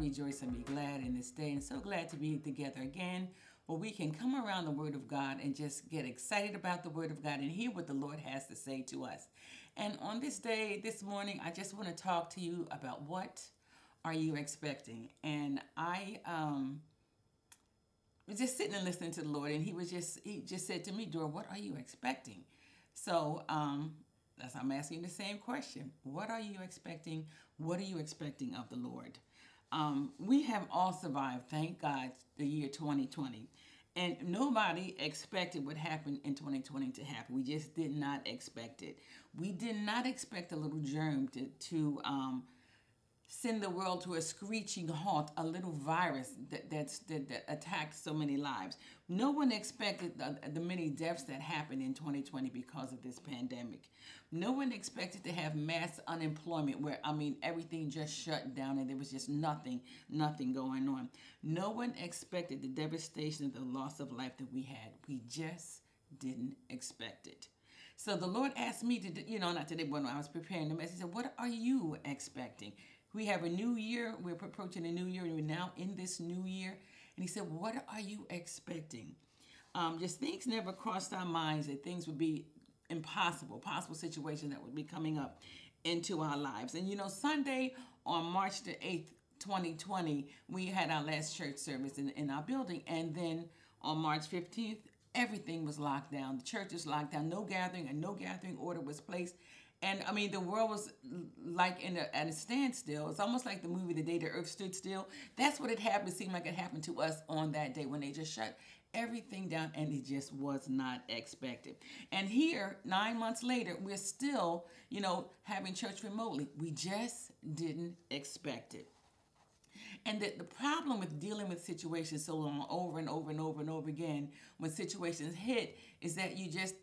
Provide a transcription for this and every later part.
rejoice and be glad in this day. And so glad to be together again where we can come around the Word of God and just get excited about the Word of God and hear what the Lord has to say to us. And on this day, this morning, I just want to talk to you about what are you expecting? And I um, was just sitting and listening to the Lord, and He was just He just said to me, Dora, what are you expecting? So um, that's I'm asking the same question. What are you expecting? What are you expecting of the Lord? Um, we have all survived, thank God, the year 2020. And nobody expected what happened in 2020 to happen. We just did not expect it. We did not expect a little germ to, to um, send the world to a screeching halt, a little virus that, that's, that, that attacked so many lives. No one expected the, the many deaths that happened in 2020 because of this pandemic. No one expected to have mass unemployment where, I mean, everything just shut down and there was just nothing, nothing going on. No one expected the devastation of the loss of life that we had. We just didn't expect it. So the Lord asked me to, you know, not today, but when I was preparing the message, said, What are you expecting? We have a new year. We're approaching a new year, and we're now in this new year. And he said, What are you expecting? Um, just things never crossed our minds that things would be impossible, possible situations that would be coming up into our lives. And you know, Sunday on March the 8th, 2020, we had our last church service in, in our building. And then on March 15th, everything was locked down. The church was locked down. No gathering, and no gathering order was placed. And I mean, the world was like in a, at a standstill. It's almost like the movie The Day the Earth Stood Still. That's what it happened. Seemed like it happened to us on that day when they just shut everything down and it just was not expected. And here, nine months later, we're still, you know, having church remotely. We just didn't expect it. And the, the problem with dealing with situations so long over and over and over and over again when situations hit is that you just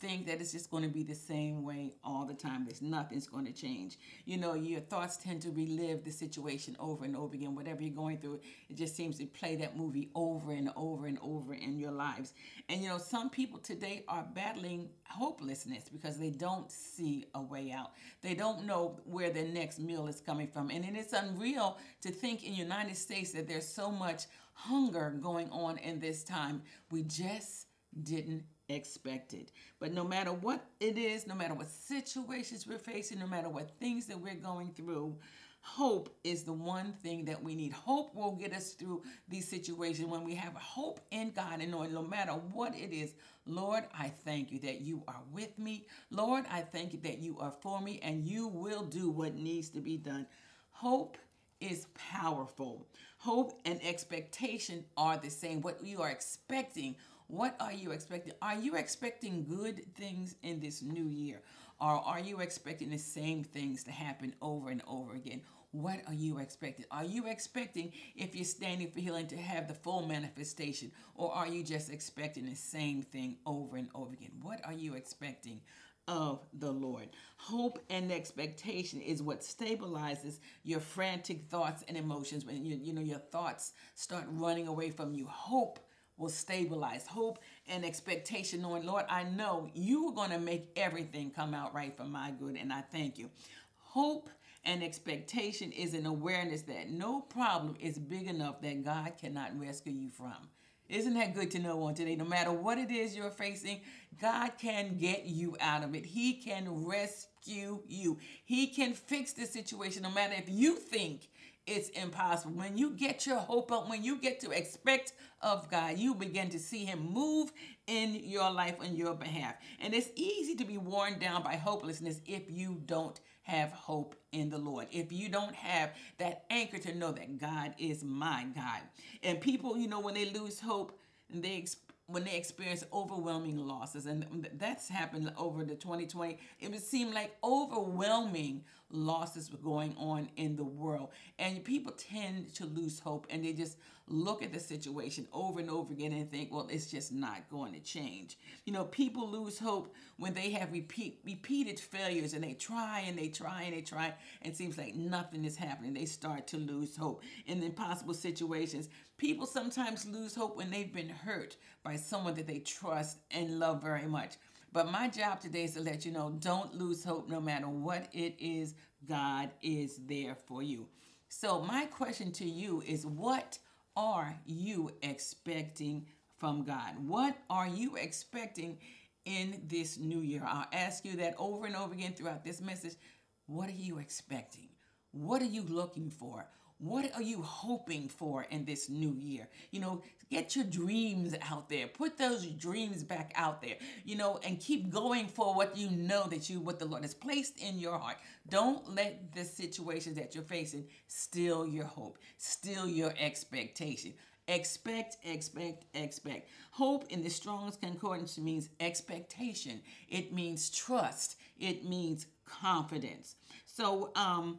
think that it's just going to be the same way all the time. There's nothing's going to change. You know, your thoughts tend to relive the situation over and over again. Whatever you're going through, it just seems to play that movie over and over and over in your lives. And you know, some people today are battling hopelessness because they don't see a way out. They don't know where their next meal is coming from. And it's unreal to think in the United States that there's so much hunger going on in this time. We just didn't expected. But no matter what it is, no matter what situations we're facing, no matter what things that we're going through, hope is the one thing that we need. Hope will get us through these situations when we have hope in God and knowing no matter what it is, Lord, I thank you that you are with me. Lord, I thank you that you are for me and you will do what needs to be done. Hope is powerful. Hope and expectation are the same. What you are expecting what are you expecting? Are you expecting good things in this new year? Or are you expecting the same things to happen over and over again? What are you expecting? Are you expecting, if you're standing for healing, to have the full manifestation? Or are you just expecting the same thing over and over again? What are you expecting? of the Lord. Hope and expectation is what stabilizes your frantic thoughts and emotions when you, you know your thoughts start running away from you. Hope will stabilize hope and expectation, knowing, Lord, I know you are going to make everything come out right for my good, and I thank you. Hope and expectation is an awareness that no problem is big enough that God cannot rescue you from. Isn't that good to know on today? No matter what it is you're facing, God can get you out of it. He can rescue you. He can fix the situation no matter if you think it's impossible. When you get your hope up, when you get to expect of God, you begin to see Him move in your life on your behalf. And it's easy to be worn down by hopelessness if you don't have hope in the Lord. If you don't have that anchor to know that God is my God. And people, you know, when they lose hope, and they when they experience overwhelming losses. And that's happened over the 2020 it would seem like overwhelming losses were going on in the world. And people tend to lose hope and they just look at the situation over and over again and think well it's just not going to change. You know people lose hope when they have repeat repeated failures and they try and they try and they try and it seems like nothing is happening. They start to lose hope. In impossible situations people sometimes lose hope when they've been hurt by someone that they trust and love very much. But my job today is to let you know don't lose hope no matter what it is, God is there for you. So, my question to you is what are you expecting from God? What are you expecting in this new year? I'll ask you that over and over again throughout this message. What are you expecting? What are you looking for? What are you hoping for in this new year? You know, get your dreams out there. Put those dreams back out there, you know, and keep going for what you know that you, what the Lord has placed in your heart. Don't let the situations that you're facing steal your hope, steal your expectation. Expect, expect, expect. Hope in the Strong's Concordance means expectation. It means trust. It means confidence. So, um,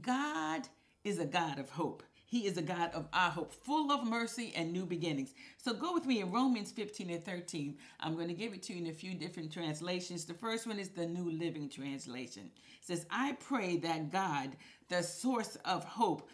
God is a God of hope. He is a God of our hope, full of mercy and new beginnings. So go with me in Romans 15 and 13. I'm going to give it to you in a few different translations. The first one is the New Living Translation. It says, I pray that God, the source of hope,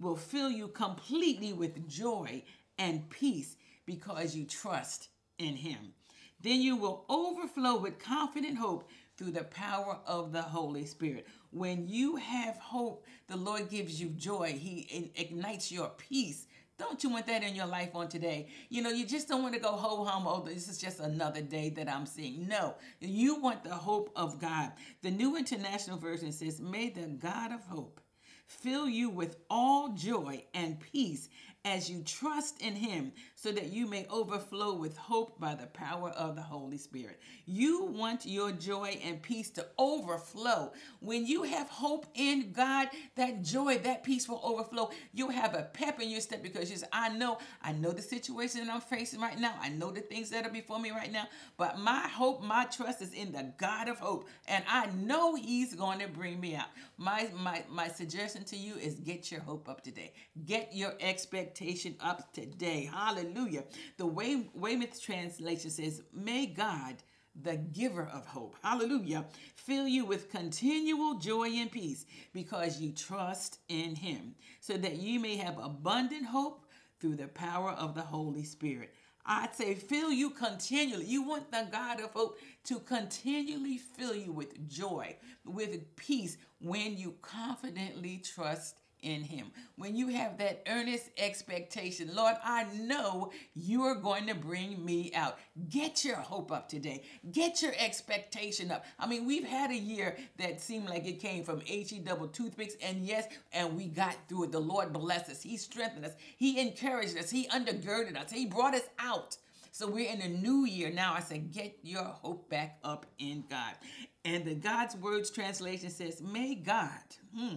will fill you completely with joy and peace because you trust in Him. Then you will overflow with confident hope through the power of the Holy Spirit. When you have hope, the Lord gives you joy. He ignites your peace. Don't you want that in your life on today? You know, you just don't want to go ho hum, oh, this is just another day that I'm seeing. No, you want the hope of God. The New International Version says, May the God of hope fill you with all joy and peace as you trust in Him, so that you may overflow with hope by the power of the Holy Spirit. You want your joy and peace to overflow. When you have hope in God, that joy, that peace will overflow. You'll have a pep in your step because you say, I know, I know the situation that I'm facing right now. I know the things that are before me right now, but my hope, my trust is in the God of hope, and I know He's going to bring me out. My my my suggestion to you is get your hope up today. Get your expectation up today. Hallelujah. The Way, Weymouth translation says, May God, the giver of hope, hallelujah, fill you with continual joy and peace because you trust in him, so that you may have abundant hope through the power of the Holy Spirit. I'd say fill you continually. You want the God of hope to continually fill you with joy, with peace when you confidently trust in him. When you have that earnest expectation, Lord, I know you are going to bring me out. Get your hope up today. Get your expectation up. I mean, we've had a year that seemed like it came from HE double toothpicks, and yes, and we got through it. The Lord blessed us. He strengthened us. He encouraged us. He undergirded us. He brought us out. So we're in a new year now. I say, get your hope back up in God. And the God's Words translation says, May God, hmm,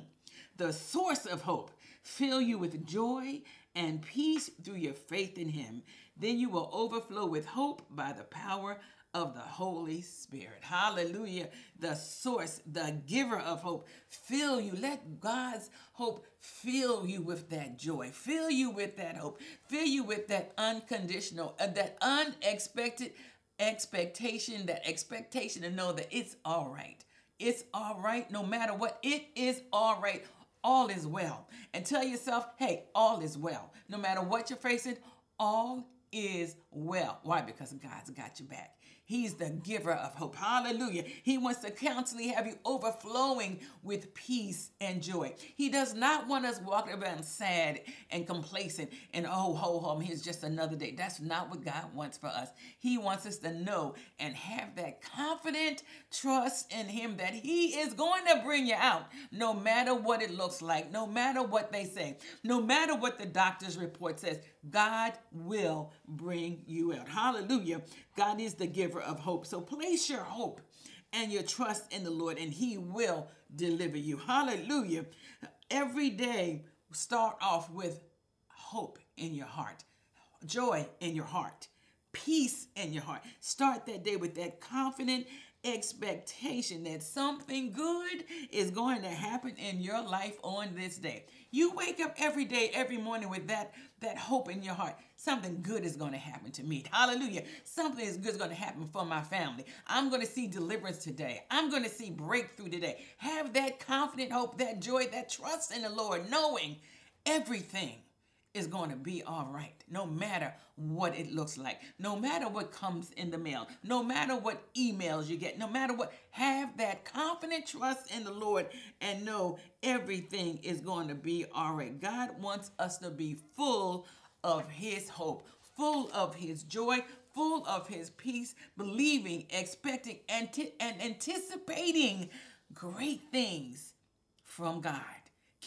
the source of hope, fill you with joy and peace through your faith in Him. Then you will overflow with hope by the power of the Holy Spirit. Hallelujah. The source, the giver of hope, fill you. Let God's hope fill you with that joy, fill you with that hope, fill you with that unconditional, uh, that unexpected expectation, that expectation to know that it's all right. It's all right no matter what. It is all right all is well. And tell yourself, hey, all is well. No matter what you're facing, all is well. Why? Because God's got your back. He's the giver of hope. Hallelujah. He wants to constantly have you overflowing with peace and joy. He does not want us walking around sad and complacent and oh, ho, ho, here's just another day. That's not what God wants for us. He wants us to know and have that confident trust in Him that He is going to bring you out no matter what it looks like, no matter what they say, no matter what the doctor's report says. God will bring you out. Hallelujah. God is the giver of hope. So place your hope and your trust in the Lord, and He will deliver you. Hallelujah. Every day, start off with hope in your heart, joy in your heart, peace in your heart. Start that day with that confident expectation that something good is going to happen in your life on this day. You wake up every day, every morning with that that hope in your heart. Something good is going to happen to me. Hallelujah. Something is good is going to happen for my family. I'm going to see deliverance today. I'm going to see breakthrough today. Have that confident hope, that joy, that trust in the Lord, knowing everything is going to be all right, no matter what it looks like, no matter what comes in the mail, no matter what emails you get, no matter what. Have that confident trust in the Lord and know everything is going to be all right. God wants us to be full of His hope, full of His joy, full of His peace, believing, expecting, and anticipating great things from God.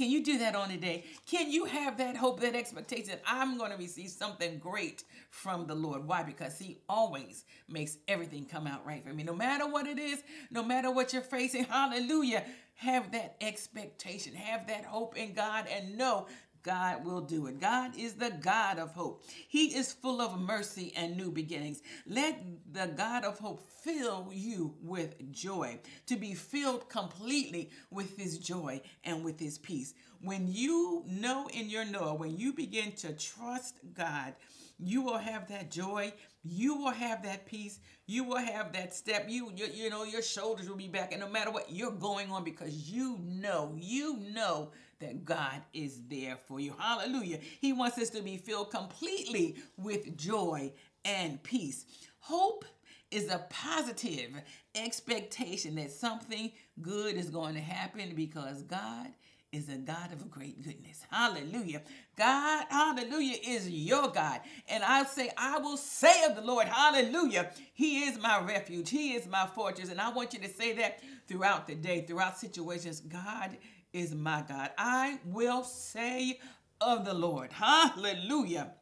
Can you do that on today? Can you have that hope, that expectation? I'm going to receive something great from the Lord. Why? Because He always makes everything come out right for me. No matter what it is, no matter what you're facing, hallelujah. Have that expectation, have that hope in God, and know God will do it. God is the God of hope. He is full of mercy and new beginnings. Let the God of hope fill you with joy, to be filled completely with his joy and with his peace. When you know in your know, when you begin to trust God, you will have that joy you will have that peace you will have that step you, you you know your shoulders will be back and no matter what you're going on because you know you know that God is there for you. Hallelujah. He wants us to be filled completely with joy and peace. Hope is a positive expectation that something good is going to happen because God is a God of great goodness. Hallelujah. God, hallelujah, is your God. And I'll say, I will say of the Lord, hallelujah, He is my refuge. He is my fortress. And I want you to say that throughout the day, throughout situations. God is my God. I will say of the Lord. Hallelujah.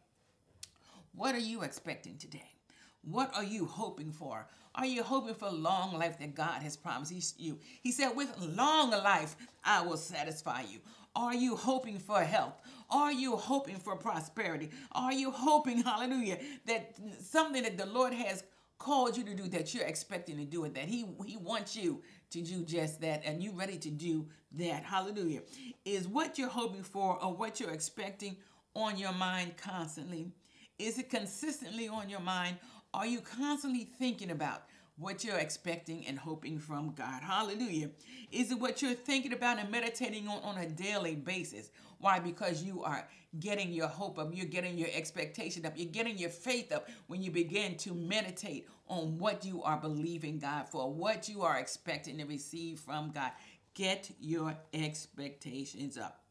What are you expecting today? What are you hoping for? Are you hoping for long life that God has promised you? He said, With long life, I will satisfy you. Are you hoping for health? Are you hoping for prosperity? Are you hoping, hallelujah, that something that the Lord has called you to do that you're expecting to do it, that He He wants you to do just that and you ready to do that. Hallelujah. Is what you're hoping for or what you're expecting on your mind constantly? Is it consistently on your mind? Are you constantly thinking about what you're expecting and hoping from God? Hallelujah. Is it what you're thinking about and meditating on on a daily basis? Why? Because you are getting your hope up, you're getting your expectation up, you're getting your faith up when you begin to meditate on what you are believing God for, what you are expecting to receive from God. Get your expectations up.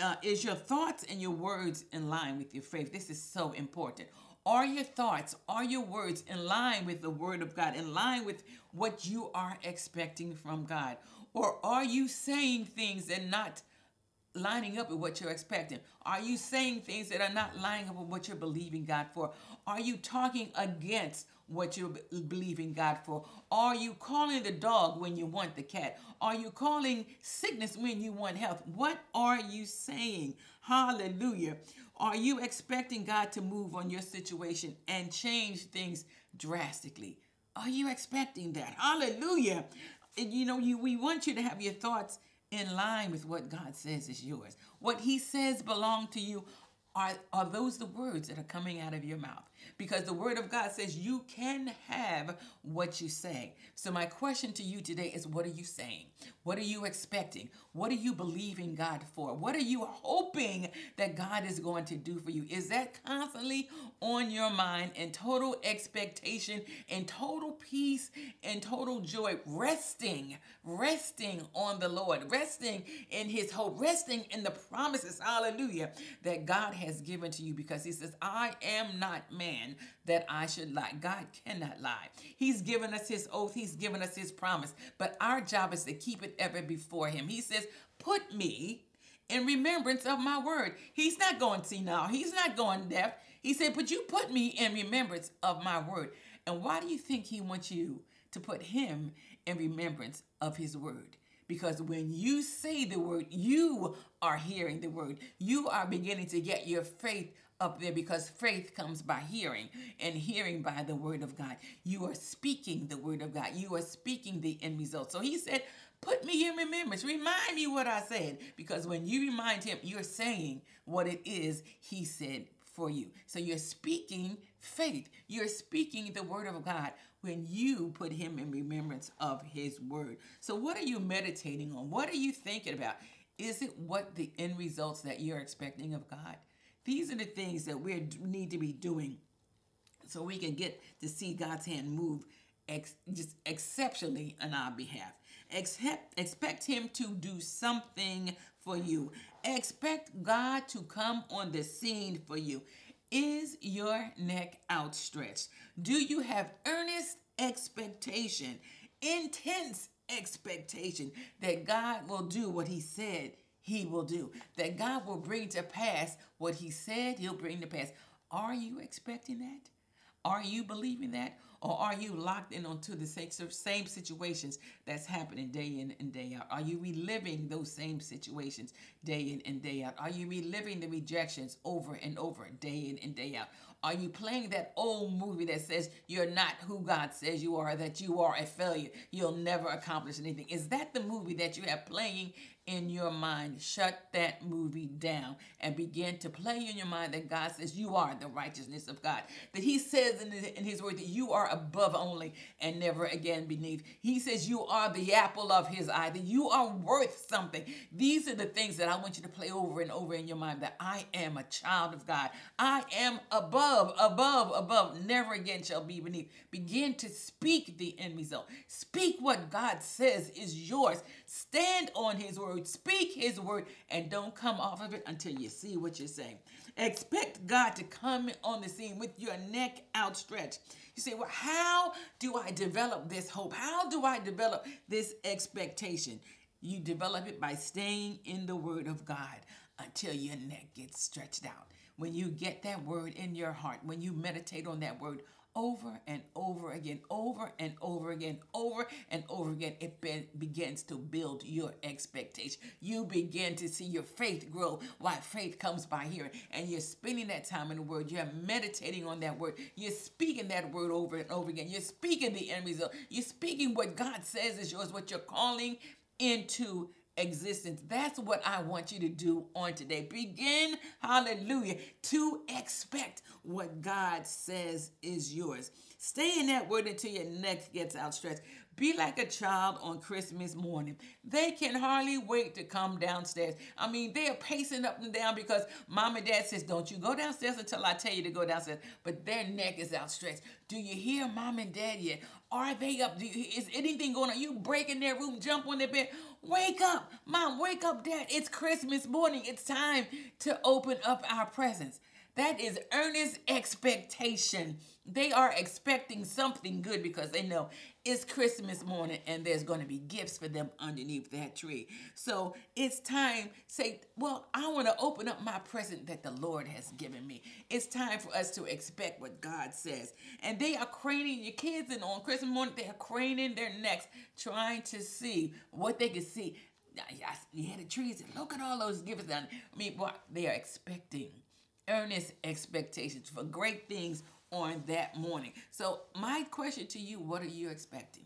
Uh, is your thoughts and your words in line with your faith? This is so important. Are your thoughts, are your words in line with the word of God, in line with what you are expecting from God? Or are you saying things and not lining up with what you're expecting? Are you saying things that are not lining up with what you're believing God for? Are you talking against what you're believing God for? Are you calling the dog when you want the cat? Are you calling sickness when you want health? What are you saying? Hallelujah. Are you expecting God to move on your situation and change things drastically? Are you expecting that? Hallelujah. You know, you we want you to have your thoughts in line with what God says is yours. What He says belong to you. Are, are those the words that are coming out of your mouth? Because the word of God says you can have what you say. So, my question to you today is what are you saying? What are you expecting? What are you believing God for? What are you hoping that God is going to do for you? Is that constantly on your mind in total expectation and total peace and total joy, resting, resting on the Lord, resting in His hope, resting in the promises, hallelujah, that God has given to you because He says, I am not man man that I should lie. God cannot lie. He's given us his oath, he's given us his promise, but our job is to keep it ever before him. He says, Put me in remembrance of my word. He's not going to now, he's not going deaf. He said, But you put me in remembrance of my word. And why do you think he wants you to put him in remembrance of his word? Because when you say the word, you are hearing the word. You are beginning to get your faith up there because faith comes by hearing and hearing by the word of God. You are speaking the word of God. You are speaking the end result. So he said, Put me in remembrance. Remind me what I said. Because when you remind him, you're saying what it is he said for you. So you're speaking faith. You're speaking the word of God when you put him in remembrance of his word. So what are you meditating on? What are you thinking about? Is it what the end results that you're expecting of God? These are the things that we need to be doing so we can get to see God's hand move ex- just exceptionally on our behalf. Expect, expect Him to do something for you. Expect God to come on the scene for you. Is your neck outstretched? Do you have earnest expectation, intense expectation that God will do what He said He will do, that God will bring to pass what He said He'll bring to pass? Are you expecting that? Are you believing that? Or are you locked in onto the same situations that's happening day in and day out? Are you reliving those same situations day in and day out? Are you reliving the rejections over and over, day in and day out? Are you playing that old movie that says you're not who God says you are, that you are a failure, you'll never accomplish anything? Is that the movie that you have playing in your mind? Shut that movie down and begin to play in your mind that God says you are the righteousness of God. That He says in His, in his word that you are above only and never again beneath. He says you are the apple of His eye, that you are worth something. These are the things that I want you to play over and over in your mind that I am a child of God. I am above above, above, never again shall be beneath. Begin to speak the end result. Speak what God says is yours. Stand on His word, speak His word, and don't come off of it until you see what you're saying. Expect God to come on the scene with your neck outstretched. You say, Well, how do I develop this hope? How do I develop this expectation? You develop it by staying in the Word of God until your neck gets stretched out when you get that word in your heart, when you meditate on that word over and over again, over and over again, over and over again, it be- begins to build your expectation. You begin to see your faith grow. Why faith comes by hearing, and you're spending that time in the Word. You're meditating on that Word. You're speaking that Word over and over again. You're speaking the end result. You're speaking what God says is yours, what you're calling into existence. That's what I want you to do on today. Begin, hallelujah, to expect what God says is yours. Stay in that word until your neck gets outstretched. Be like a child on Christmas morning. They can hardly wait to come downstairs. I mean, they are pacing up and down because mom and dad says, Don't you go downstairs until I tell you to go downstairs. But their neck is outstretched. Do you hear mom and dad yet? Are they up? You, is anything going on? You break in their room, jump on their bed. Wake up, mom, wake up, dad. It's Christmas morning. It's time to open up our presents. That is earnest expectation. They are expecting something good because they know it's Christmas morning and there's going to be gifts for them underneath that tree. So it's time, say, well, I want to open up my present that the Lord has given me. It's time for us to expect what God says. And they are craning, your kids, and on Christmas morning, they are craning their necks, trying to see what they can see. Had the trees, look at all those gifts. I mean, what they are expecting earnest expectations for great things on that morning. So, my question to you what are you expecting?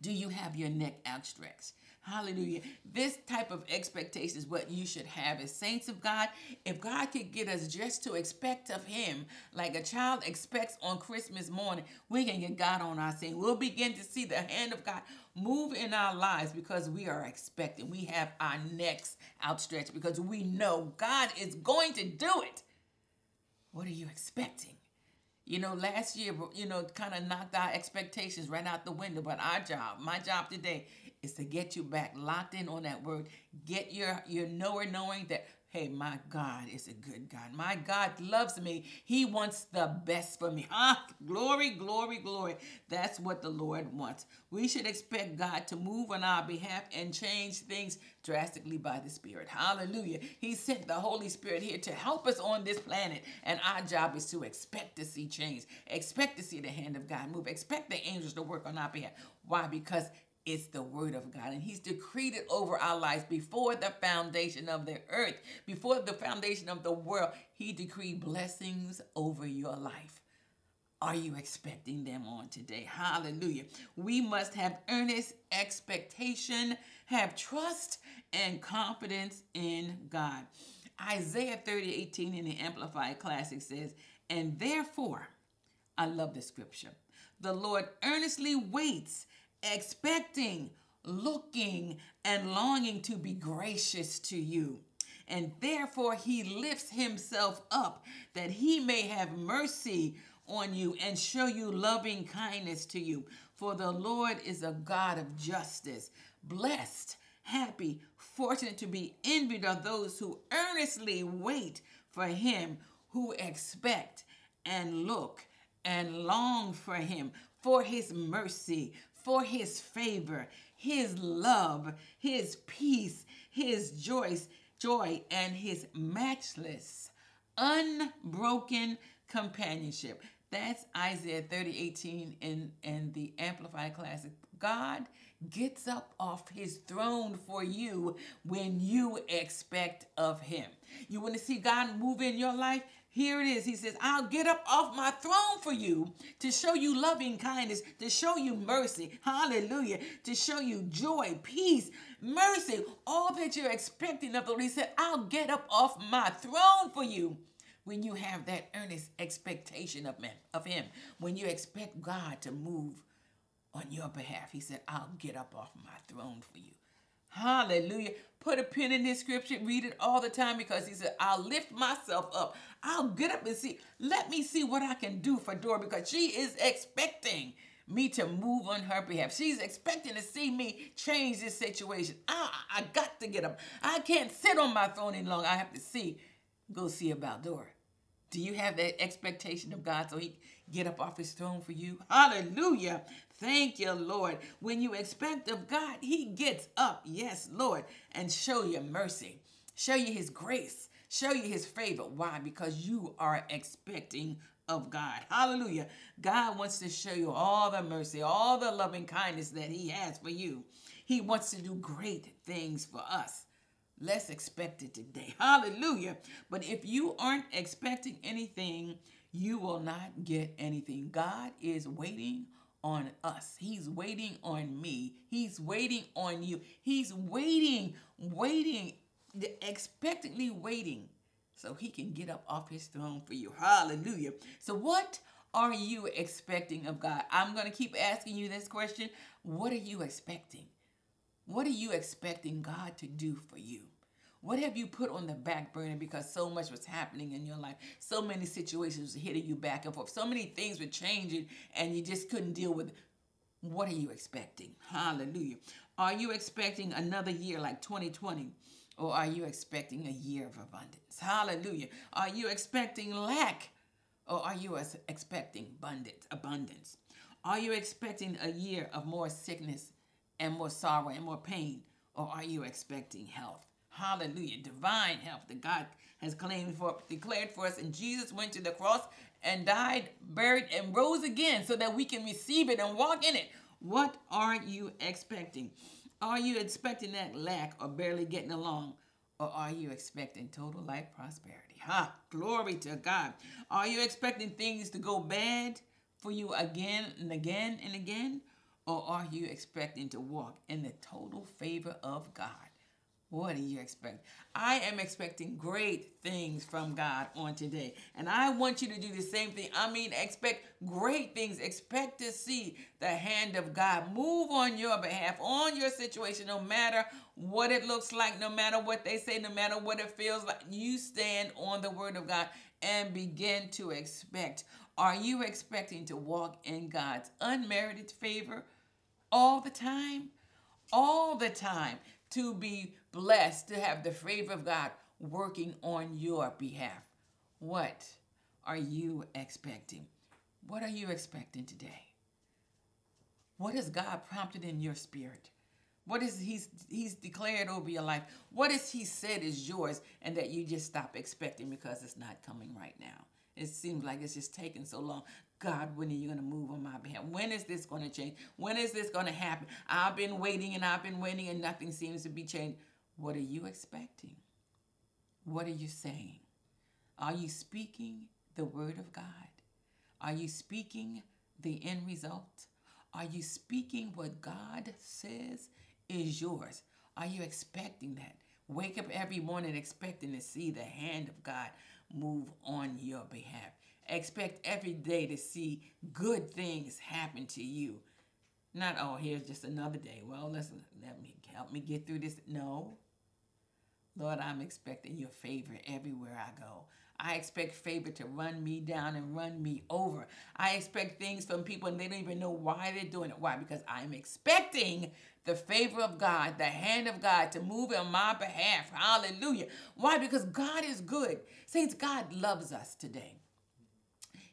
Do you have your neck outstretched? Hallelujah. This type of expectation is what you should have as saints of God. If God could get us just to expect of Him like a child expects on Christmas morning, we can get God on our scene. We'll begin to see the hand of God move in our lives because we are expecting. We have our necks outstretched because we know God is going to do it. What are you expecting? You know, last year, you know, kind of knocked our expectations right out the window. But our job, my job today, is to get you back locked in on that word. Get your your knower knowing that Hey, my God is a good God. My God loves me. He wants the best for me. Ah, glory, glory, glory. That's what the Lord wants. We should expect God to move on our behalf and change things drastically by the Spirit. Hallelujah. He sent the Holy Spirit here to help us on this planet. And our job is to expect to see change, expect to see the hand of God move, expect the angels to work on our behalf. Why? Because it's the word of God. And He's decreed it over our lives before the foundation of the earth, before the foundation of the world. He decreed blessings over your life. Are you expecting them on today? Hallelujah. We must have earnest expectation, have trust and confidence in God. Isaiah 30, 18 in the Amplified Classic says, And therefore, I love the scripture, the Lord earnestly waits expecting, looking, and longing to be gracious to you. and therefore he lifts himself up that he may have mercy on you and show you loving kindness to you. For the Lord is a God of justice. Blessed, happy, fortunate to be envied are those who earnestly wait for him, who expect and look and long for him, for his mercy, for his favor, his love, his peace, his joy, joy, and his matchless, unbroken companionship. That's Isaiah 30, 18 in, in the Amplified Classic. God gets up off his throne for you when you expect of him. You want to see God move in your life? Here it is. He says, I'll get up off my throne for you to show you loving kindness, to show you mercy. Hallelujah. To show you joy, peace, mercy, all that you're expecting of the Lord. He said, I'll get up off my throne for you when you have that earnest expectation of him, of him, when you expect God to move on your behalf. He said, I'll get up off my throne for you. Hallelujah. Put a pin in this scripture, read it all the time because he said, I'll lift myself up. I'll get up and see. Let me see what I can do for Dora because she is expecting me to move on her behalf. She's expecting to see me change this situation. I, I got to get up. I can't sit on my throne any longer. I have to see, go see about Dora. Do you have that expectation of God so he get up off his throne for you? Hallelujah. Thank you, Lord. When you expect of God, He gets up, yes, Lord, and show you mercy, show you His grace, show you His favor. Why? Because you are expecting of God. Hallelujah. God wants to show you all the mercy, all the loving kindness that He has for you. He wants to do great things for us. Let's expect it today. Hallelujah. But if you aren't expecting anything, you will not get anything. God is waiting on us. He's waiting on me. He's waiting on you. He's waiting, waiting, expectantly waiting so he can get up off his throne for you. Hallelujah. So, what are you expecting of God? I'm going to keep asking you this question. What are you expecting? What are you expecting God to do for you? What have you put on the back burner because so much was happening in your life? So many situations hitting you back and forth. So many things were changing and you just couldn't deal with it. What are you expecting? Hallelujah. Are you expecting another year like 2020? Or are you expecting a year of abundance? Hallelujah. Are you expecting lack? Or are you expecting abundance? abundance? Are you expecting a year of more sickness and more sorrow and more pain? Or are you expecting health? Hallelujah. Divine health that God has claimed for, declared for us. And Jesus went to the cross and died, buried, and rose again so that we can receive it and walk in it. What are you expecting? Are you expecting that lack or barely getting along? Or are you expecting total life prosperity? Ha! Glory to God. Are you expecting things to go bad for you again and again and again? Or are you expecting to walk in the total favor of God? What do you expect? I am expecting great things from God on today. And I want you to do the same thing. I mean, expect great things. Expect to see the hand of God move on your behalf, on your situation, no matter what it looks like, no matter what they say, no matter what it feels like. You stand on the word of God and begin to expect. Are you expecting to walk in God's unmerited favor all the time? All the time to be blessed, to have the favor of God working on your behalf. What are you expecting? What are you expecting today? What has God prompted in your spirit? What is he's he's declared over your life? What has he said is yours and that you just stop expecting because it's not coming right now? It seems like it's just taking so long. God, when are you going to move on my behalf? When is this going to change? When is this going to happen? I've been waiting and I've been waiting and nothing seems to be changed. What are you expecting? What are you saying? Are you speaking the word of God? Are you speaking the end result? Are you speaking what God says is yours? Are you expecting that? Wake up every morning expecting to see the hand of God move on your behalf. Expect every day to see good things happen to you. Not, oh, here's just another day. Well, listen, let me help me get through this. No. Lord, I'm expecting your favor everywhere I go. I expect favor to run me down and run me over. I expect things from people and they don't even know why they're doing it. Why? Because I'm expecting the favor of God, the hand of God to move on my behalf. Hallelujah. Why? Because God is good. Saints, God loves us today.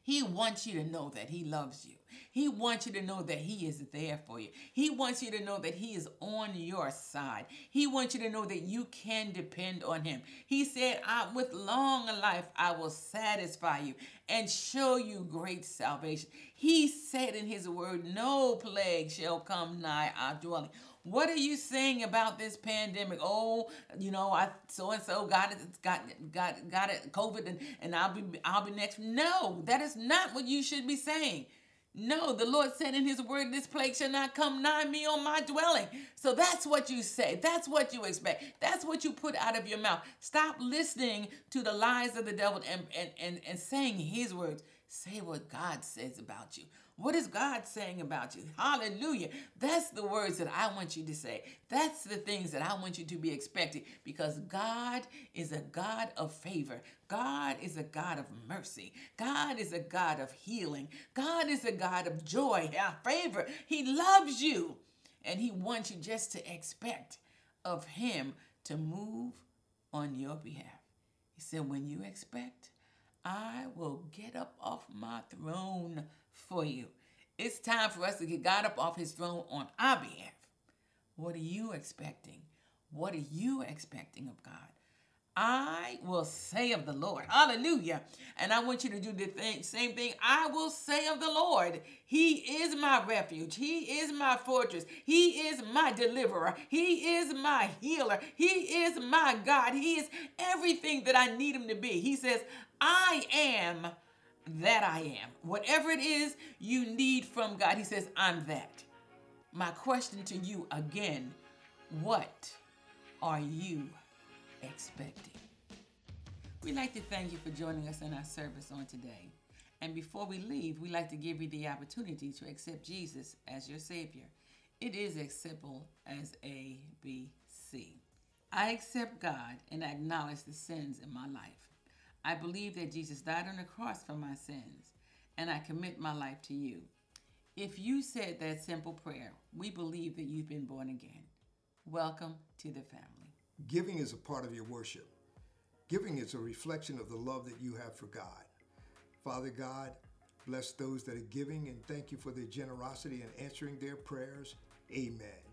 He wants you to know that He loves you. He wants you to know that He is there for you. He wants you to know that He is on your side. He wants you to know that you can depend on Him. He said, With long life, I will satisfy you and show you great salvation. He said in His word, No plague shall come nigh our dwelling. What are you saying about this pandemic? Oh, you know, I so and so got it, got got got it, COVID, and, and I'll be I'll be next. No, that is not what you should be saying. No, the Lord said in his word, this plague shall not come nigh me on my dwelling. So that's what you say. That's what you expect. That's what you put out of your mouth. Stop listening to the lies of the devil and, and, and, and saying his words. Say what God says about you. What is God saying about you? Hallelujah. That's the words that I want you to say. That's the things that I want you to be expecting because God is a God of favor. God is a God of mercy. God is a God of healing. God is a God of joy, favor. He loves you and He wants you just to expect of Him to move on your behalf. He said, When you expect, I will get up off my throne for you. It's time for us to get God up off his throne on our behalf. What are you expecting? What are you expecting of God? I will say of the Lord. Hallelujah. And I want you to do the thing, same thing. I will say of the Lord. He is my refuge. He is my fortress. He is my deliverer. He is my healer. He is my God. He is everything that I need him to be. He says, I am that I am. Whatever it is you need from God, He says, I'm that. My question to you again what are you expecting? We'd like to thank you for joining us in our service on today. And before we leave, we'd like to give you the opportunity to accept Jesus as your Savior. It is as simple as A, B, C. I accept God and acknowledge the sins in my life. I believe that Jesus died on the cross for my sins, and I commit my life to you. If you said that simple prayer, we believe that you've been born again. Welcome to the family. Giving is a part of your worship. Giving is a reflection of the love that you have for God. Father God, bless those that are giving and thank you for their generosity and answering their prayers. Amen.